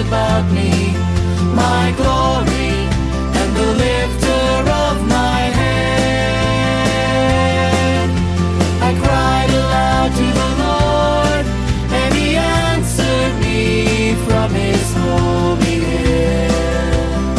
about me, my glory, and the lifter of my head. I cried aloud to the Lord, and he answered me from his holy hill.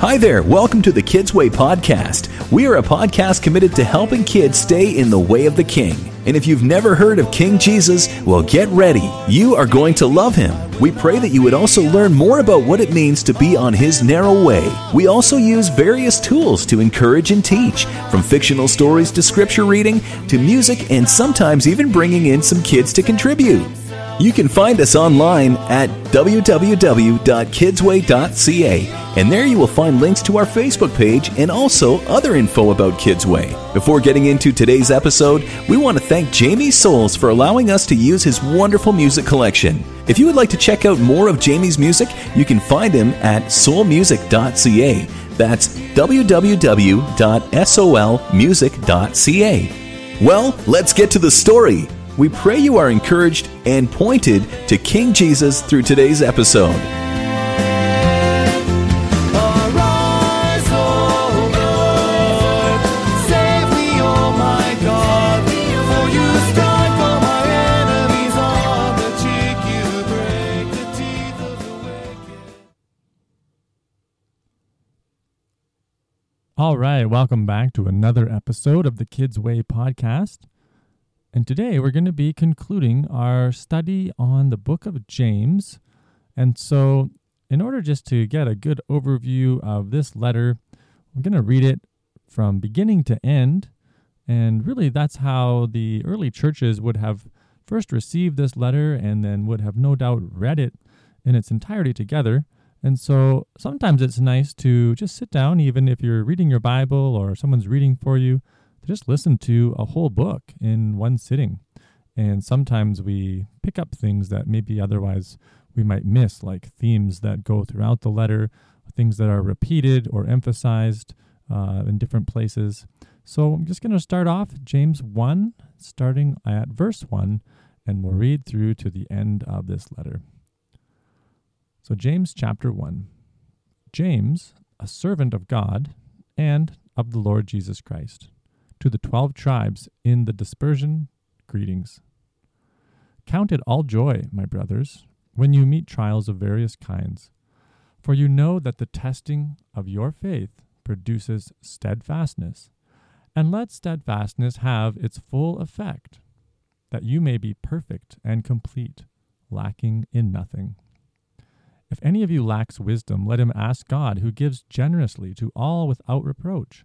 Hi there, welcome to the Kids Way podcast. We are a podcast committed to helping kids stay in the way of the King. And if you've never heard of King Jesus, well, get ready. You are going to love him. We pray that you would also learn more about what it means to be on his narrow way. We also use various tools to encourage and teach, from fictional stories to scripture reading to music, and sometimes even bringing in some kids to contribute. You can find us online at www.kidsway.ca, and there you will find links to our Facebook page and also other info about Kidsway. Before getting into today's episode, we want to thank Jamie Soles for allowing us to use his wonderful music collection. If you would like to check out more of Jamie's music, you can find him at soulmusic.ca. That's www.solmusic.ca. Well, let's get to the story. We pray you are encouraged and pointed to King Jesus through today's episode. Arise, O Lord, save me, O my God, for you strike all my enemies on the cheek, you break the teeth of the wicked. All right, welcome back to another episode of the Kids Way podcast. And today we're going to be concluding our study on the book of James. And so, in order just to get a good overview of this letter, I'm going to read it from beginning to end. And really, that's how the early churches would have first received this letter and then would have no doubt read it in its entirety together. And so sometimes it's nice to just sit down, even if you're reading your Bible or someone's reading for you, to just listen to a whole book in one sitting. And sometimes we pick up things that maybe otherwise we might miss, like themes that go throughout the letter, things that are repeated or emphasized uh, in different places. So I'm just going to start off James 1, starting at verse 1, and we'll read through to the end of this letter. So, James chapter 1. James, a servant of God and of the Lord Jesus Christ, to the twelve tribes in the dispersion, greetings. Count it all joy, my brothers, when you meet trials of various kinds, for you know that the testing of your faith produces steadfastness. And let steadfastness have its full effect, that you may be perfect and complete, lacking in nothing. If any of you lacks wisdom, let him ask God, who gives generously to all without reproach,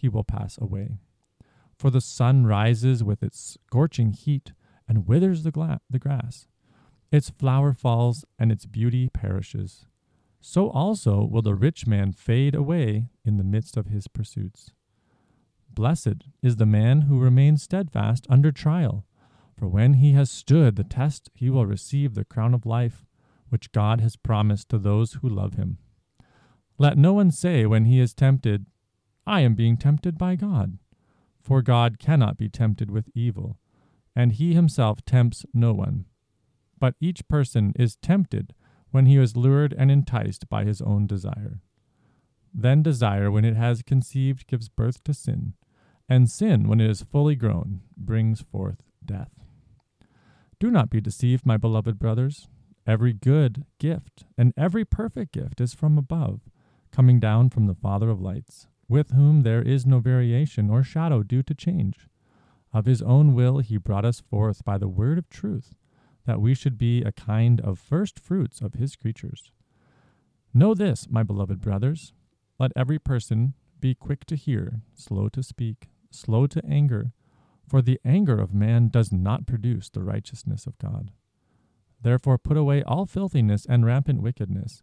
he will pass away. For the sun rises with its scorching heat and withers the, gla- the grass. Its flower falls and its beauty perishes. So also will the rich man fade away in the midst of his pursuits. Blessed is the man who remains steadfast under trial, for when he has stood the test, he will receive the crown of life which God has promised to those who love him. Let no one say when he is tempted, I am being tempted by God. For God cannot be tempted with evil, and he himself tempts no one. But each person is tempted when he is lured and enticed by his own desire. Then desire, when it has conceived, gives birth to sin, and sin, when it is fully grown, brings forth death. Do not be deceived, my beloved brothers. Every good gift and every perfect gift is from above, coming down from the Father of lights, with whom there is no variation or shadow due to change. Of his own will he brought us forth by the word of truth, that we should be a kind of first fruits of his creatures. Know this, my beloved brothers. Let every person be quick to hear, slow to speak, slow to anger, for the anger of man does not produce the righteousness of God. Therefore put away all filthiness and rampant wickedness,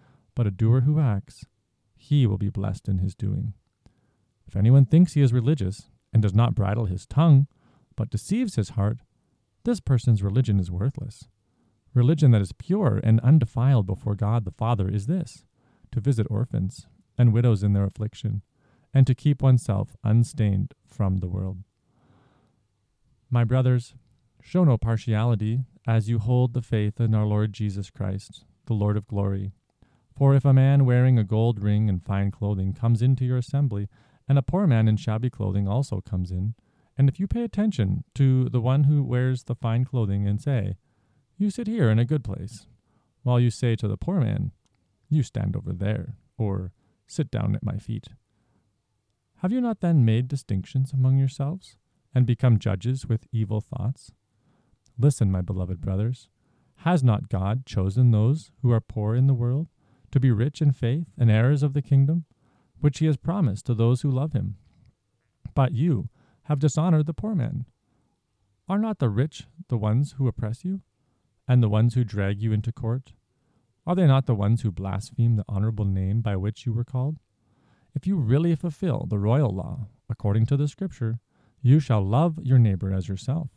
but a doer who acts, he will be blessed in his doing. If anyone thinks he is religious and does not bridle his tongue, but deceives his heart, this person's religion is worthless. Religion that is pure and undefiled before God the Father is this to visit orphans and widows in their affliction, and to keep oneself unstained from the world. My brothers, show no partiality as you hold the faith in our Lord Jesus Christ, the Lord of glory. For if a man wearing a gold ring and fine clothing comes into your assembly, and a poor man in shabby clothing also comes in, and if you pay attention to the one who wears the fine clothing and say, You sit here in a good place, while you say to the poor man, You stand over there, or Sit down at my feet. Have you not then made distinctions among yourselves, and become judges with evil thoughts? Listen, my beloved brothers. Has not God chosen those who are poor in the world to be rich in faith and heirs of the kingdom, which he has promised to those who love him? But you have dishonored the poor man. Are not the rich the ones who oppress you, and the ones who drag you into court? Are they not the ones who blaspheme the honorable name by which you were called? If you really fulfill the royal law, according to the scripture, you shall love your neighbor as yourself.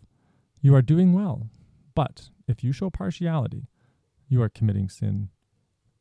You are doing well. But if you show partiality, you are committing sin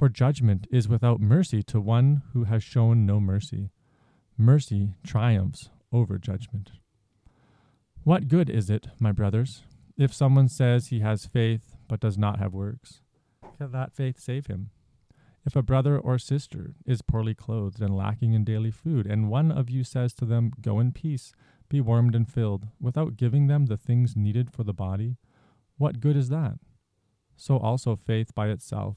For judgment is without mercy to one who has shown no mercy. Mercy triumphs over judgment. What good is it, my brothers, if someone says he has faith but does not have works? Can that faith save him? If a brother or sister is poorly clothed and lacking in daily food, and one of you says to them, Go in peace, be warmed and filled, without giving them the things needed for the body, what good is that? So also faith by itself,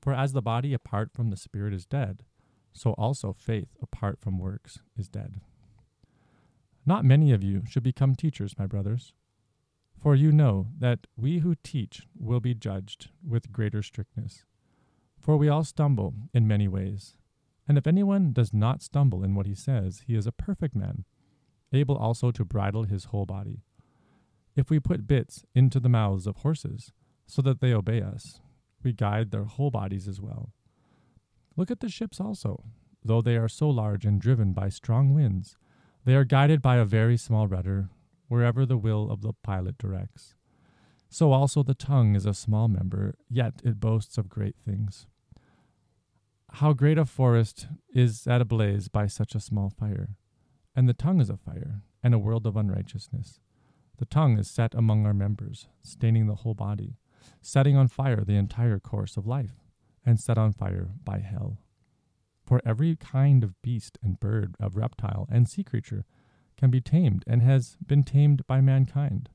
For as the body apart from the spirit is dead, so also faith apart from works is dead. Not many of you should become teachers, my brothers, for you know that we who teach will be judged with greater strictness. For we all stumble in many ways. And if anyone does not stumble in what he says, he is a perfect man, able also to bridle his whole body. If we put bits into the mouths of horses, so that they obey us, we guide their whole bodies as well. Look at the ships also. Though they are so large and driven by strong winds, they are guided by a very small rudder, wherever the will of the pilot directs. So also the tongue is a small member, yet it boasts of great things. How great a forest is at a blaze by such a small fire! And the tongue is a fire, and a world of unrighteousness. The tongue is set among our members, staining the whole body, setting on fire the entire course of life, and set on fire by hell. For every kind of beast and bird, of reptile and sea creature can be tamed and has been tamed by mankind.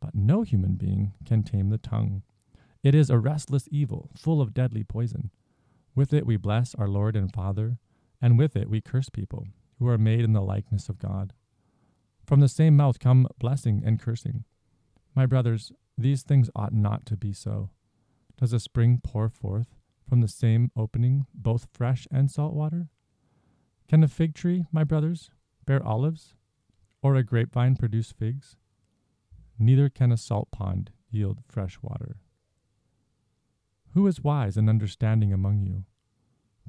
But no human being can tame the tongue. It is a restless evil, full of deadly poison. With it we bless our Lord and Father, and with it we curse people who are made in the likeness of God. From the same mouth come blessing and cursing. My brothers, these things ought not to be so. Does a spring pour forth from the same opening both fresh and salt water? Can a fig tree, my brothers, bear olives, or a grapevine produce figs? Neither can a salt pond yield fresh water. Who is wise and understanding among you?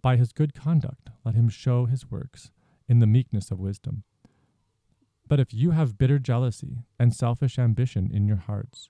By his good conduct, let him show his works in the meekness of wisdom. But if you have bitter jealousy and selfish ambition in your hearts,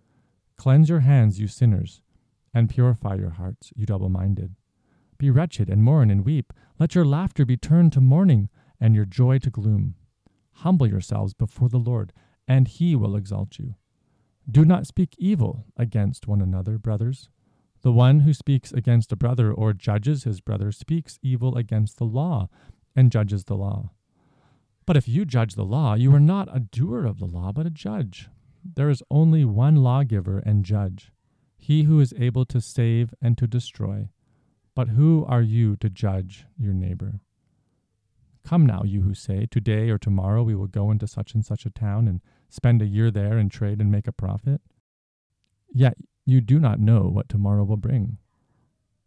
Cleanse your hands, you sinners, and purify your hearts, you double minded. Be wretched and mourn and weep. Let your laughter be turned to mourning, and your joy to gloom. Humble yourselves before the Lord, and he will exalt you. Do not speak evil against one another, brothers. The one who speaks against a brother or judges his brother speaks evil against the law and judges the law. But if you judge the law, you are not a doer of the law, but a judge. There is only one lawgiver and judge, he who is able to save and to destroy. But who are you to judge your neighbor? Come now, you who say, Today or tomorrow we will go into such and such a town and spend a year there and trade and make a profit. Yet you do not know what tomorrow will bring.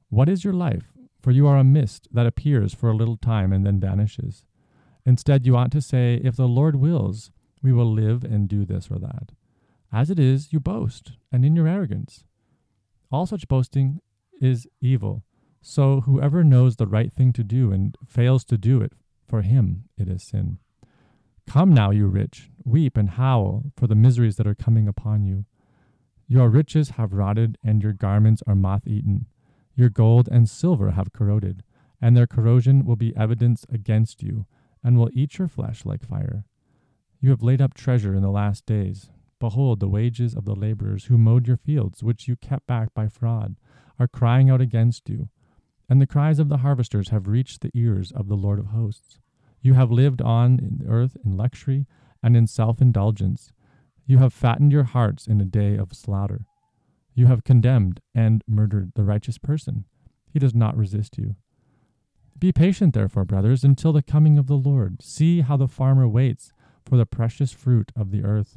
What is your life? For you are a mist that appears for a little time and then vanishes. Instead, you ought to say, If the Lord wills, we will live and do this or that. As it is, you boast, and in your arrogance. All such boasting is evil. So whoever knows the right thing to do and fails to do it, for him it is sin. Come now, you rich, weep and howl for the miseries that are coming upon you. Your riches have rotted, and your garments are moth eaten. Your gold and silver have corroded, and their corrosion will be evidence against you, and will eat your flesh like fire. You have laid up treasure in the last days. Behold, the wages of the laborers who mowed your fields, which you kept back by fraud, are crying out against you. And the cries of the harvesters have reached the ears of the Lord of hosts. You have lived on in earth in luxury and in self indulgence. You have fattened your hearts in a day of slaughter. You have condemned and murdered the righteous person. He does not resist you. Be patient, therefore, brothers, until the coming of the Lord. See how the farmer waits for the precious fruit of the earth,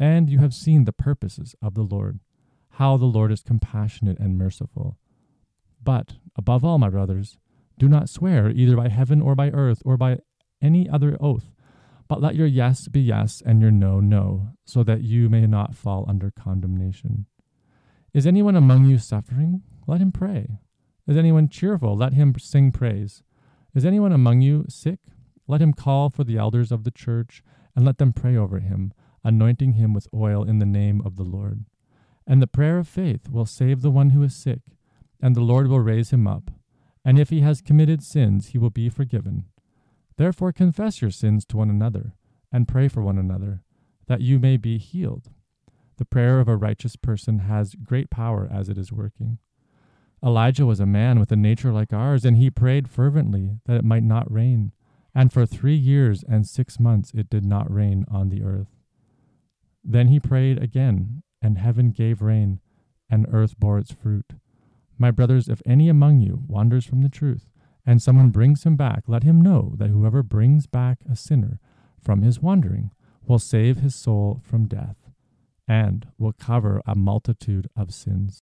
and you have seen the purposes of the Lord, how the Lord is compassionate and merciful. But, above all, my brothers, Do not swear either by heaven or by earth or by any other oath, but let your yes be yes and your no, no, so that you may not fall under condemnation. Is anyone among you suffering? Let him pray. Is anyone cheerful? Let him sing praise. Is anyone among you sick? Let him call for the elders of the church and let them pray over him, anointing him with oil in the name of the Lord. And the prayer of faith will save the one who is sick, and the Lord will raise him up. And if he has committed sins, he will be forgiven. Therefore, confess your sins to one another, and pray for one another, that you may be healed. The prayer of a righteous person has great power as it is working. Elijah was a man with a nature like ours, and he prayed fervently that it might not rain. And for three years and six months it did not rain on the earth. Then he prayed again, and heaven gave rain, and earth bore its fruit. My brothers, if any among you wanders from the truth, and someone brings him back, let him know that whoever brings back a sinner from his wandering will save his soul from death, and will cover a multitude of sins.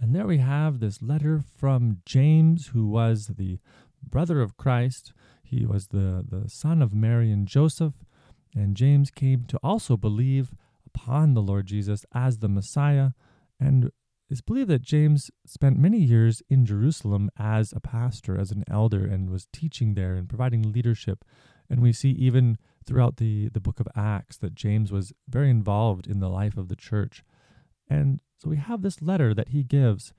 And there we have this letter from James, who was the brother of Christ. He was the, the son of Mary and Joseph. And James came to also believe upon the Lord Jesus as the Messiah. And it's believed that James spent many years in Jerusalem as a pastor, as an elder, and was teaching there and providing leadership. And we see even throughout the, the book of Acts that James was very involved in the life of the church. And so we have this letter that he gives.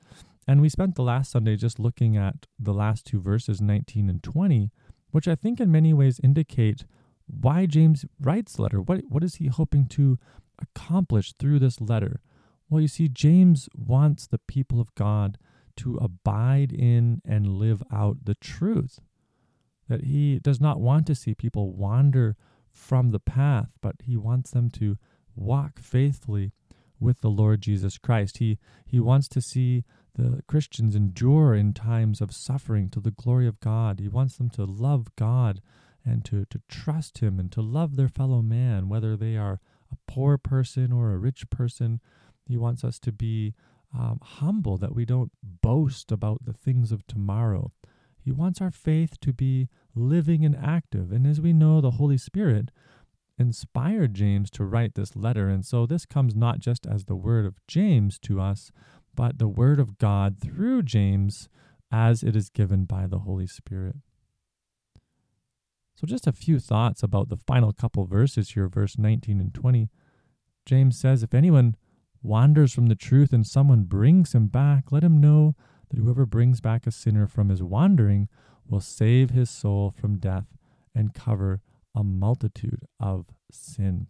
And we spent the last Sunday just looking at the last two verses, 19 and 20, which I think in many ways indicate why James writes the letter. What, what is he hoping to accomplish through this letter? Well, you see, James wants the people of God to abide in and live out the truth. That he does not want to see people wander from the path, but he wants them to walk faithfully with the Lord Jesus Christ. He, he wants to see the Christians endure in times of suffering to the glory of God. He wants them to love God and to, to trust Him and to love their fellow man, whether they are a poor person or a rich person. He wants us to be um, humble, that we don't boast about the things of tomorrow. He wants our faith to be living and active. And as we know, the Holy Spirit inspired James to write this letter. And so this comes not just as the word of James to us, but the word of God through James as it is given by the Holy Spirit. So, just a few thoughts about the final couple verses here, verse 19 and 20. James says, If anyone wanders from the truth and someone brings him back, let him know that whoever brings back a sinner from his wandering will save his soul from death and cover a multitude of sin.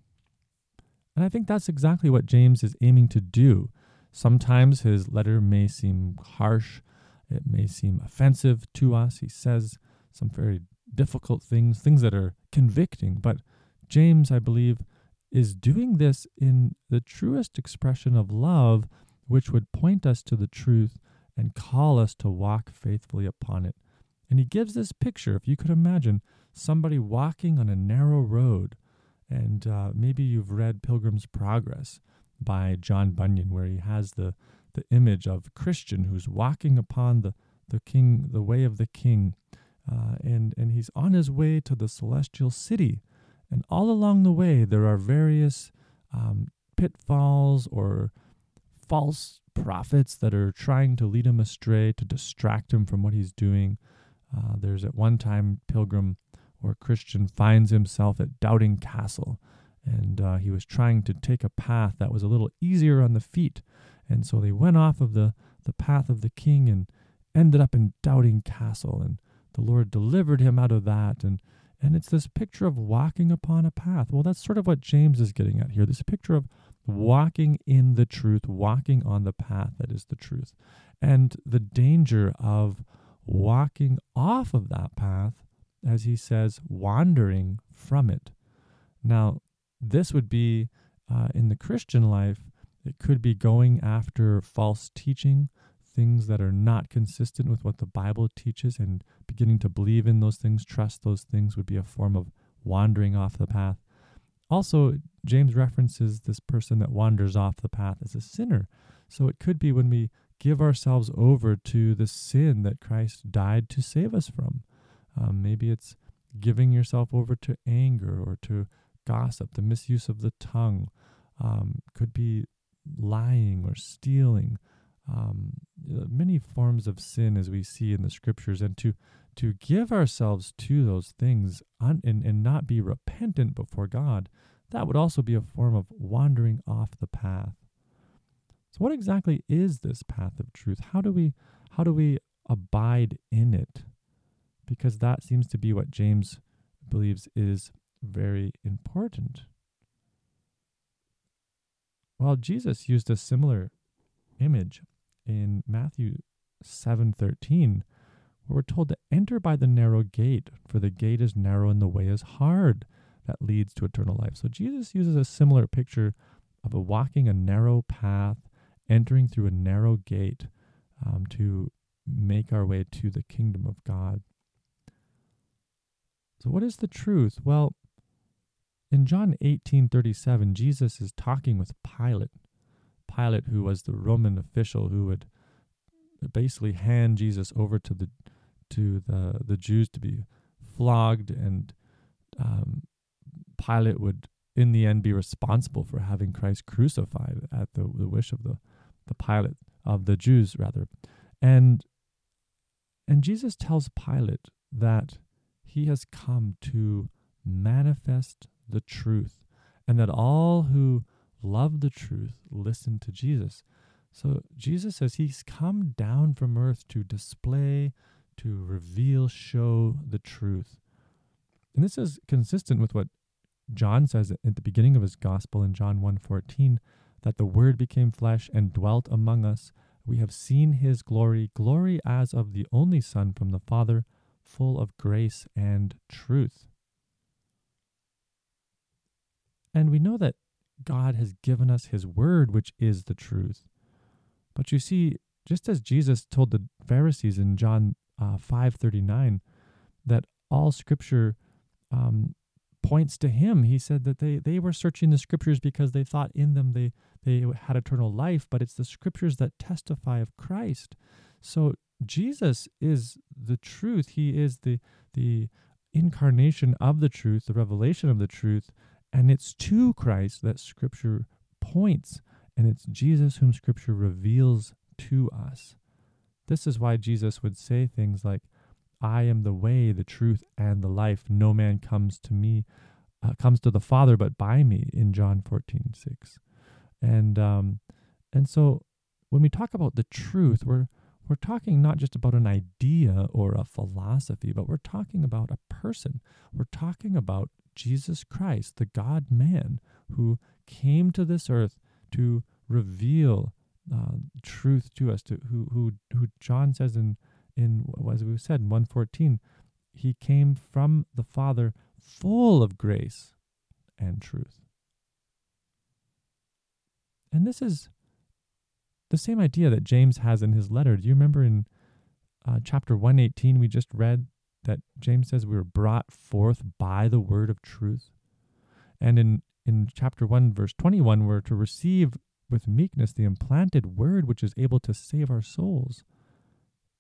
And I think that's exactly what James is aiming to do. Sometimes his letter may seem harsh, it may seem offensive to us. He says some very difficult things, things that are convicting. But James, I believe, is doing this in the truest expression of love, which would point us to the truth and call us to walk faithfully upon it. And he gives this picture, if you could imagine somebody walking on a narrow road. And uh, maybe you've read Pilgrim's Progress by John Bunyan, where he has the, the image of Christian who's walking upon the, the king, the way of the king. Uh, and, and he's on his way to the celestial city. And all along the way, there are various um, pitfalls or false prophets that are trying to lead him astray, to distract him from what he's doing. Uh, there's at one time, Pilgrim or Christian finds himself at Doubting Castle, and uh, he was trying to take a path that was a little easier on the feet. And so they went off of the, the path of the king and ended up in Doubting Castle. And the Lord delivered him out of that. And, and it's this picture of walking upon a path. Well, that's sort of what James is getting at here this picture of walking in the truth, walking on the path that is the truth, and the danger of walking off of that path as he says, wandering from it. Now, this would be uh, in the Christian life, it could be going after false teaching, things that are not consistent with what the Bible teaches, and beginning to believe in those things, trust those things would be a form of wandering off the path. Also, James references this person that wanders off the path as a sinner. So it could be when we give ourselves over to the sin that Christ died to save us from. Um, maybe it's giving yourself over to anger or to gossip, the misuse of the tongue. Um, could be lying or stealing. Um, many forms of sin as we see in the scriptures, and to to give ourselves to those things un- and, and not be repentant before God, that would also be a form of wandering off the path. So what exactly is this path of truth? How do we how do we abide in it? Because that seems to be what James believes is very important. Well, Jesus used a similar image in Matthew 7:13 where we're told to enter by the narrow gate for the gate is narrow and the way is hard that leads to eternal life. So Jesus uses a similar picture of a walking a narrow path, entering through a narrow gate um, to make our way to the kingdom of God. So what is the truth? Well, in John 18:37, Jesus is talking with Pilate. Pilate, who was the Roman official who would basically hand Jesus over to the to the the Jews to be flogged, and um, Pilate would, in the end, be responsible for having Christ crucified at the, the wish of the the Pilate of the Jews, rather, and and Jesus tells Pilate that he has come to manifest the truth, and that all who love the truth listen to Jesus. So Jesus says he's come down from earth to display, to reveal, show the truth. And this is consistent with what John says at the beginning of his gospel in John 1:14 that the word became flesh and dwelt among us. We have seen his glory, glory as of the only son from the Father, full of grace and truth. And we know that God has given us his word, which is the truth. But you see, just as Jesus told the Pharisees in John uh, 5:39 that all scripture um, points to him, he said that they, they were searching the scriptures because they thought in them they, they had eternal life, but it's the scriptures that testify of Christ. So Jesus is the truth. He is the the incarnation of the truth, the revelation of the truth, and it's to Christ that Scripture points, and it's Jesus whom Scripture reveals to us. This is why Jesus would say things like, I am the way, the truth, and the life. No man comes to me, uh, comes to the Father but by me in John 14, 6. And, um, and so when we talk about the truth, we're, we're talking not just about an idea or a philosophy, but we're talking about a person. We're talking about Jesus Christ, the God man who came to this earth to reveal uh, truth to us, to who who who John says in in as we said in 114, he came from the Father full of grace and truth. And this is the same idea that James has in his letter. Do you remember in uh, chapter 118 we just read that James says we were brought forth by the word of truth. And in, in chapter 1, verse 21, we're to receive with meekness the implanted word which is able to save our souls.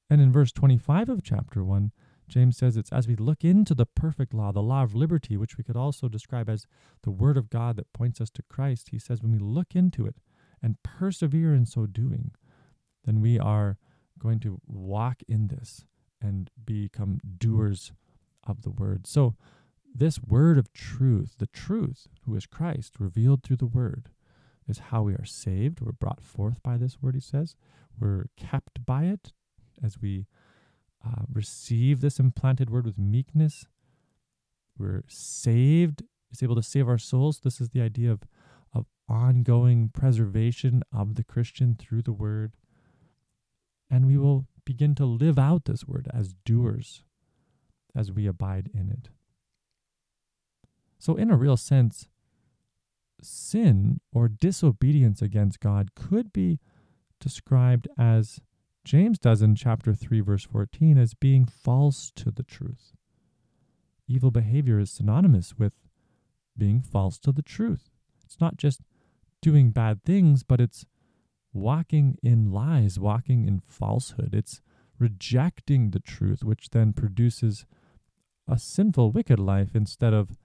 And in verse 25 of chapter 1, James says it's as we look into the perfect law, the law of liberty, which we could also describe as the word of God that points us to Christ. He says when we look into it and persevere in so doing, then we are going to walk in this and become doers of the word. So, this word of truth, the truth, who is Christ, revealed through the word, is how we are saved. We're brought forth by this word, he says. We're kept by it as we uh, receive this implanted word with meekness. We're saved, is able to save our souls. This is the idea of, of ongoing preservation of the Christian through the word. And we will begin to live out this word as doers as we abide in it. So, in a real sense, sin or disobedience against God could be described as James does in chapter 3, verse 14, as being false to the truth. Evil behavior is synonymous with being false to the truth. It's not just doing bad things, but it's walking in lies, walking in falsehood. It's rejecting the truth, which then produces a sinful, wicked life instead of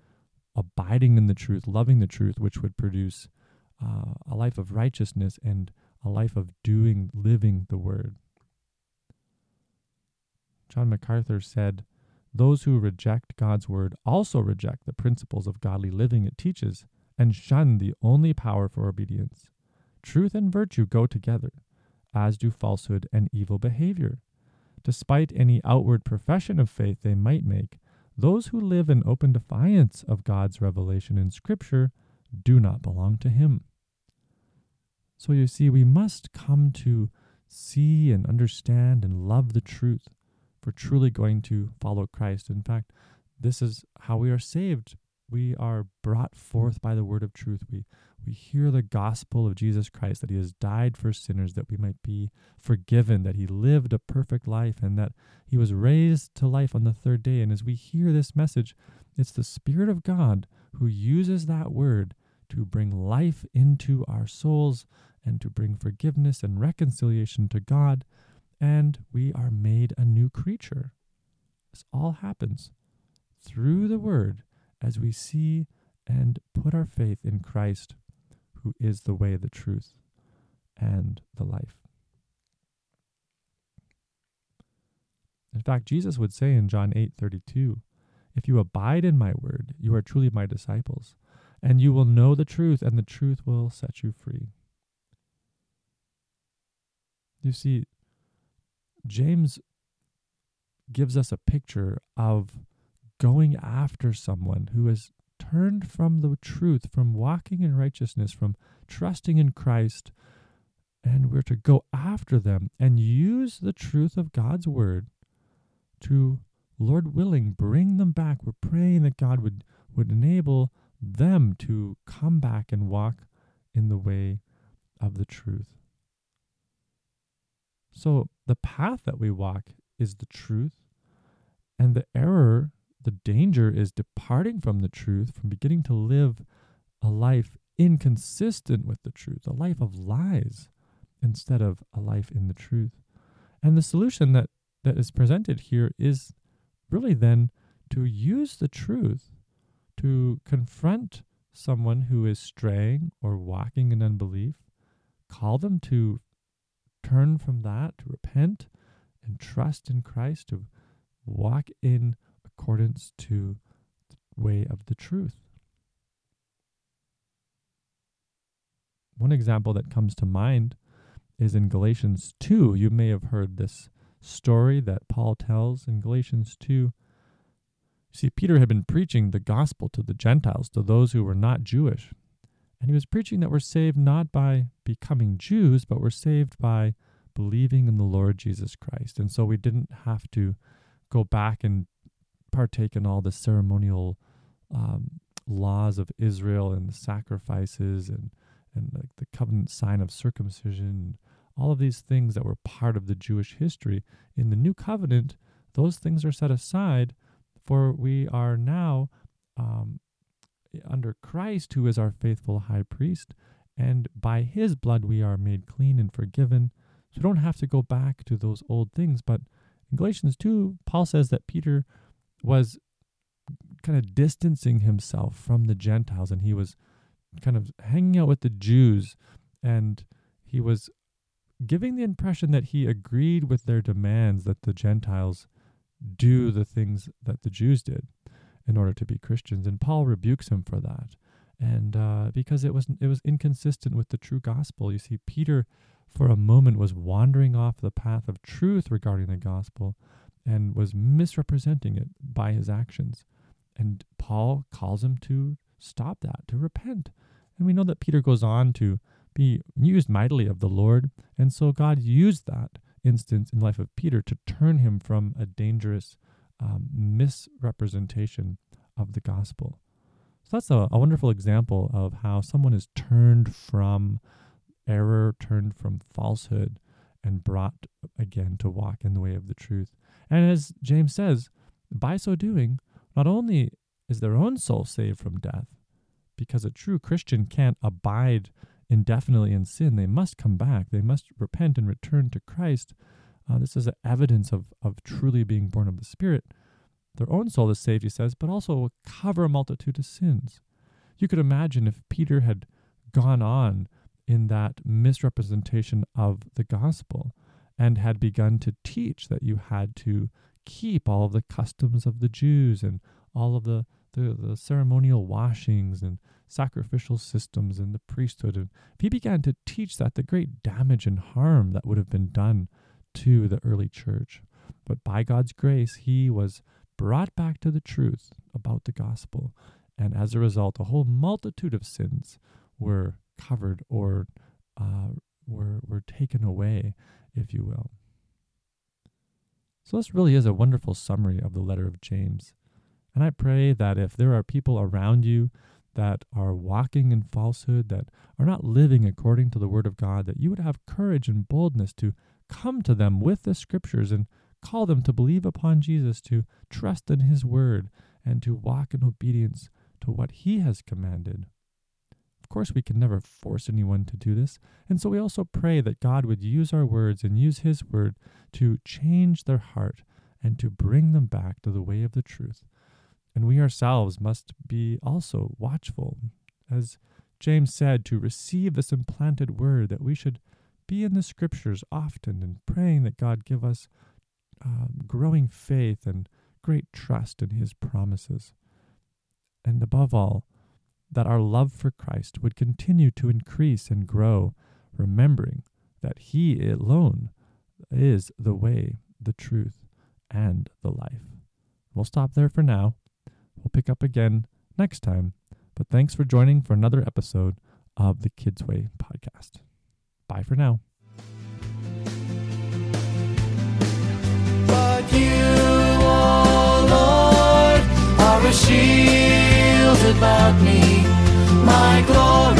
abiding in the truth, loving the truth, which would produce uh, a life of righteousness and a life of doing, living the word. John MacArthur said, Those who reject God's word also reject the principles of godly living it teaches and shun the only power for obedience. Truth and virtue go together, as do falsehood and evil behavior. Despite any outward profession of faith they might make, those who live in open defiance of God's revelation in Scripture do not belong to Him. So you see, we must come to see and understand and love the truth for truly going to follow Christ. In fact, this is how we are saved. We are brought forth by the word of truth. We we hear the gospel of Jesus Christ that he has died for sinners that we might be forgiven, that he lived a perfect life and that he was raised to life on the third day. And as we hear this message, it's the spirit of God who uses that word to bring life into our souls and to bring forgiveness and reconciliation to God and we are made a new creature. This all happens through the Word as we see and put our faith in Christ, who is the way, the truth, and the life. In fact, Jesus would say in John 8 32, If you abide in my word, you are truly my disciples, and you will know the truth, and the truth will set you free. You see, James gives us a picture of going after someone who has turned from the truth, from walking in righteousness, from trusting in Christ, and we're to go after them and use the truth of God's word to, Lord willing, bring them back. We're praying that God would, would enable them to come back and walk in the way of the truth. So the path that we walk is the truth, and the error, the danger is departing from the truth, from beginning to live a life inconsistent with the truth, a life of lies instead of a life in the truth. And the solution that, that is presented here is really then to use the truth to confront someone who is straying or walking in unbelief, call them to turn from that, to repent and trust in Christ, to walk in accordance to the way of the truth. One example that comes to mind is in Galatians 2. You may have heard this story that Paul tells in Galatians 2. See, Peter had been preaching the gospel to the Gentiles, to those who were not Jewish. And he was preaching that we're saved not by becoming Jews, but we're saved by believing in the Lord Jesus Christ. And so we didn't have to go back and partake in all the ceremonial um, laws of Israel and the sacrifices and, and like the covenant sign of circumcision, all of these things that were part of the Jewish history. In the new covenant, those things are set aside, for we are now um, under Christ, who is our faithful high priest, and by his blood we are made clean and forgiven. So we don't have to go back to those old things. But in Galatians 2, Paul says that Peter was kind of distancing himself from the Gentiles and he was kind of hanging out with the Jews and he was giving the impression that he agreed with their demands that the Gentiles do the things that the Jews did in order to be Christians. And Paul rebukes him for that. And uh, because it was it was inconsistent with the true gospel. You see, Peter, for a moment, was wandering off the path of truth regarding the gospel, and was misrepresenting it by his actions. And Paul calls him to stop that, to repent. And we know that Peter goes on to be used mightily of the Lord, and so God used that instance in the life of Peter to turn him from a dangerous um, misrepresentation of the gospel. So that's a, a wonderful example of how someone is turned from error, turned from falsehood, and brought again to walk in the way of the truth. And as James says, by so doing, not only is their own soul saved from death, because a true Christian can't abide indefinitely in sin, they must come back. They must repent and return to Christ. Uh, this is evidence of, of truly being born of the Spirit. Their own soul is saved, he says, but also will cover a multitude of sins. You could imagine if Peter had gone on in that misrepresentation of the gospel and had begun to teach that you had to keep all of the customs of the Jews and all of the, the, the ceremonial washings and sacrificial systems and the priesthood. And if he began to teach that, the great damage and harm that would have been done to the early church. But by God's grace, he was brought back to the truth about the gospel. And as a result, a whole multitude of sins were covered or uh, were, were taken away, if you will. So, this really is a wonderful summary of the letter of James. And I pray that if there are people around you that are walking in falsehood, that are not living according to the Word of God, that you would have courage and boldness to come to them with the Scriptures and call them to believe upon Jesus, to trust in His Word, and to walk in obedience to what He has commanded. Course, we can never force anyone to do this, and so we also pray that God would use our words and use His Word to change their heart and to bring them back to the way of the truth. And we ourselves must be also watchful, as James said, to receive this implanted word, that we should be in the scriptures often and praying that God give us um, growing faith and great trust in his promises. And above all, that our love for Christ would continue to increase and grow, remembering that he alone is the way, the truth, and the life. We'll stop there for now. We'll pick up again next time. But thanks for joining for another episode of the Kids Way podcast. Bye for now. But you, oh Lord, are a about me, my glory,